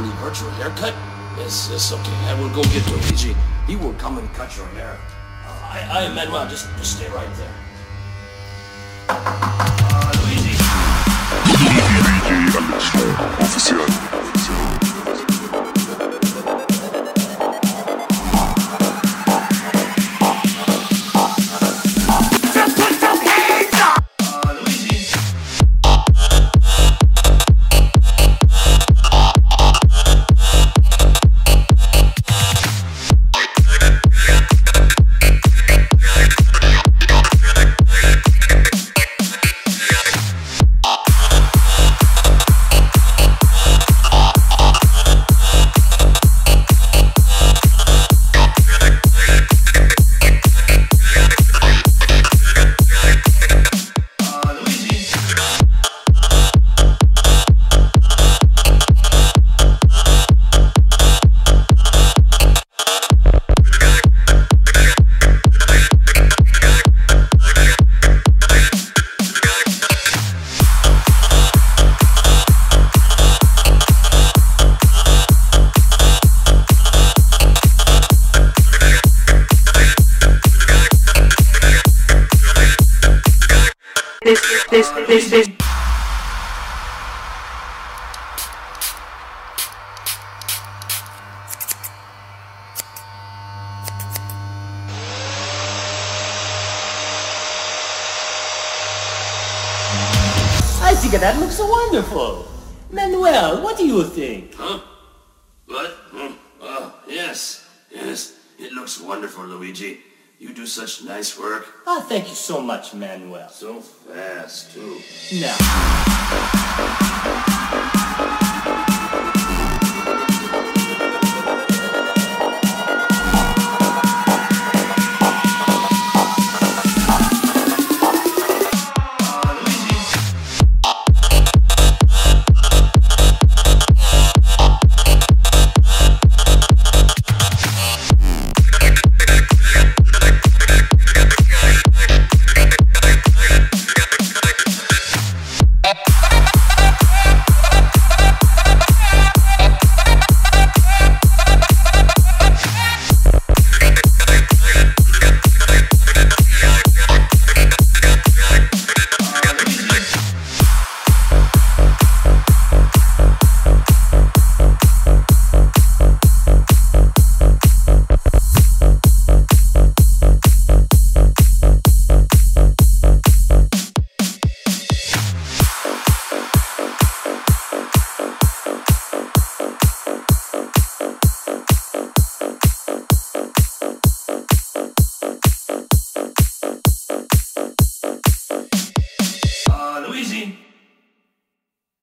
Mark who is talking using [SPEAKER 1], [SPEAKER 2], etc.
[SPEAKER 1] The virtual haircut? Yes, yes, okay. I will go get Luigi. He will come and cut your hair. Uh, I, I, Manuel, just, just stay right there. Uh, Luigi.
[SPEAKER 2] Oficial.
[SPEAKER 3] This, this, this, this.
[SPEAKER 4] I think that looks wonderful. Manuel, what do you think?
[SPEAKER 1] Huh? What? Oh, yes, yes. It looks wonderful, Luigi. You do such nice work.
[SPEAKER 4] Oh, thank you so much, Manuel.
[SPEAKER 1] So fast, too.
[SPEAKER 4] Now.